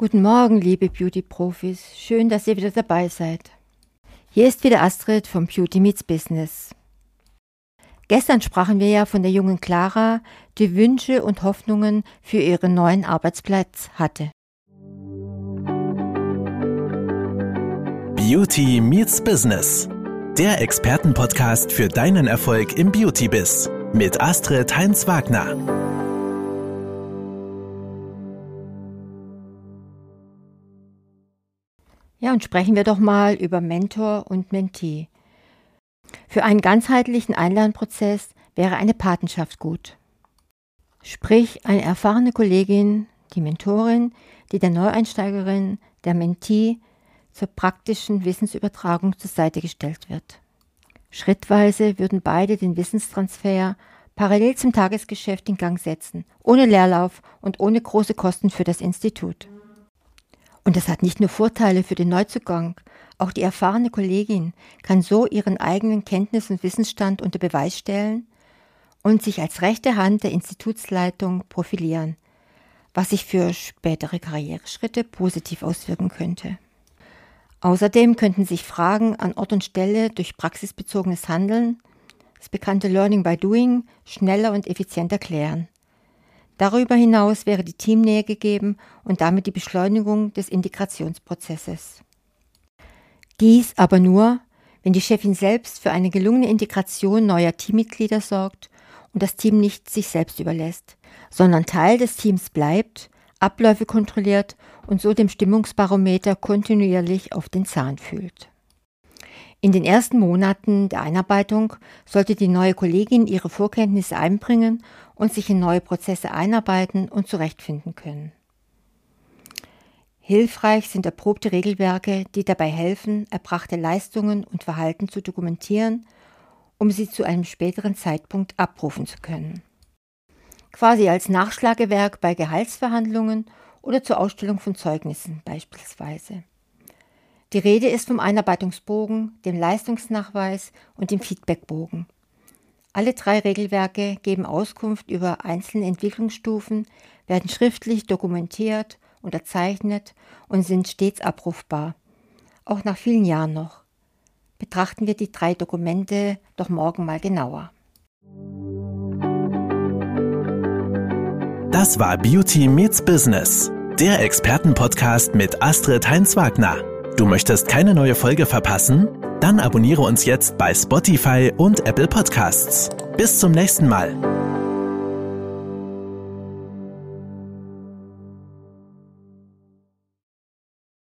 Guten Morgen, liebe Beauty-Profis. Schön, dass ihr wieder dabei seid. Hier ist wieder Astrid vom Beauty Meets Business. Gestern sprachen wir ja von der jungen Clara, die Wünsche und Hoffnungen für ihren neuen Arbeitsplatz hatte. Beauty Meets Business. Der Expertenpodcast für deinen Erfolg im Beauty-Biz. Mit Astrid Heinz-Wagner. Ja, und sprechen wir doch mal über Mentor und Mentee. Für einen ganzheitlichen Einlernprozess wäre eine Patenschaft gut. Sprich, eine erfahrene Kollegin, die Mentorin, die der Neueinsteigerin, der Mentee zur praktischen Wissensübertragung zur Seite gestellt wird. Schrittweise würden beide den Wissenstransfer parallel zum Tagesgeschäft in Gang setzen, ohne Leerlauf und ohne große Kosten für das Institut. Und das hat nicht nur Vorteile für den Neuzugang, auch die erfahrene Kollegin kann so ihren eigenen Kenntnis- und Wissensstand unter Beweis stellen und sich als rechte Hand der Institutsleitung profilieren, was sich für spätere Karriereschritte positiv auswirken könnte. Außerdem könnten sich Fragen an Ort und Stelle durch praxisbezogenes Handeln, das bekannte Learning by Doing, schneller und effizienter klären. Darüber hinaus wäre die Teamnähe gegeben und damit die Beschleunigung des Integrationsprozesses. Dies aber nur, wenn die Chefin selbst für eine gelungene Integration neuer Teammitglieder sorgt und das Team nicht sich selbst überlässt, sondern Teil des Teams bleibt, Abläufe kontrolliert und so dem Stimmungsbarometer kontinuierlich auf den Zahn fühlt. In den ersten Monaten der Einarbeitung sollte die neue Kollegin ihre Vorkenntnisse einbringen und sich in neue Prozesse einarbeiten und zurechtfinden können. Hilfreich sind erprobte Regelwerke, die dabei helfen, erbrachte Leistungen und Verhalten zu dokumentieren, um sie zu einem späteren Zeitpunkt abrufen zu können. Quasi als Nachschlagewerk bei Gehaltsverhandlungen oder zur Ausstellung von Zeugnissen beispielsweise. Die Rede ist vom Einarbeitungsbogen, dem Leistungsnachweis und dem Feedbackbogen. Alle drei Regelwerke geben Auskunft über einzelne Entwicklungsstufen, werden schriftlich dokumentiert, unterzeichnet und sind stets abrufbar, auch nach vielen Jahren noch. Betrachten wir die drei Dokumente doch morgen mal genauer. Das war Beauty Meets Business, der Expertenpodcast mit Astrid Heinz-Wagner. Du möchtest keine neue Folge verpassen? Dann abonniere uns jetzt bei Spotify und Apple Podcasts. Bis zum nächsten Mal.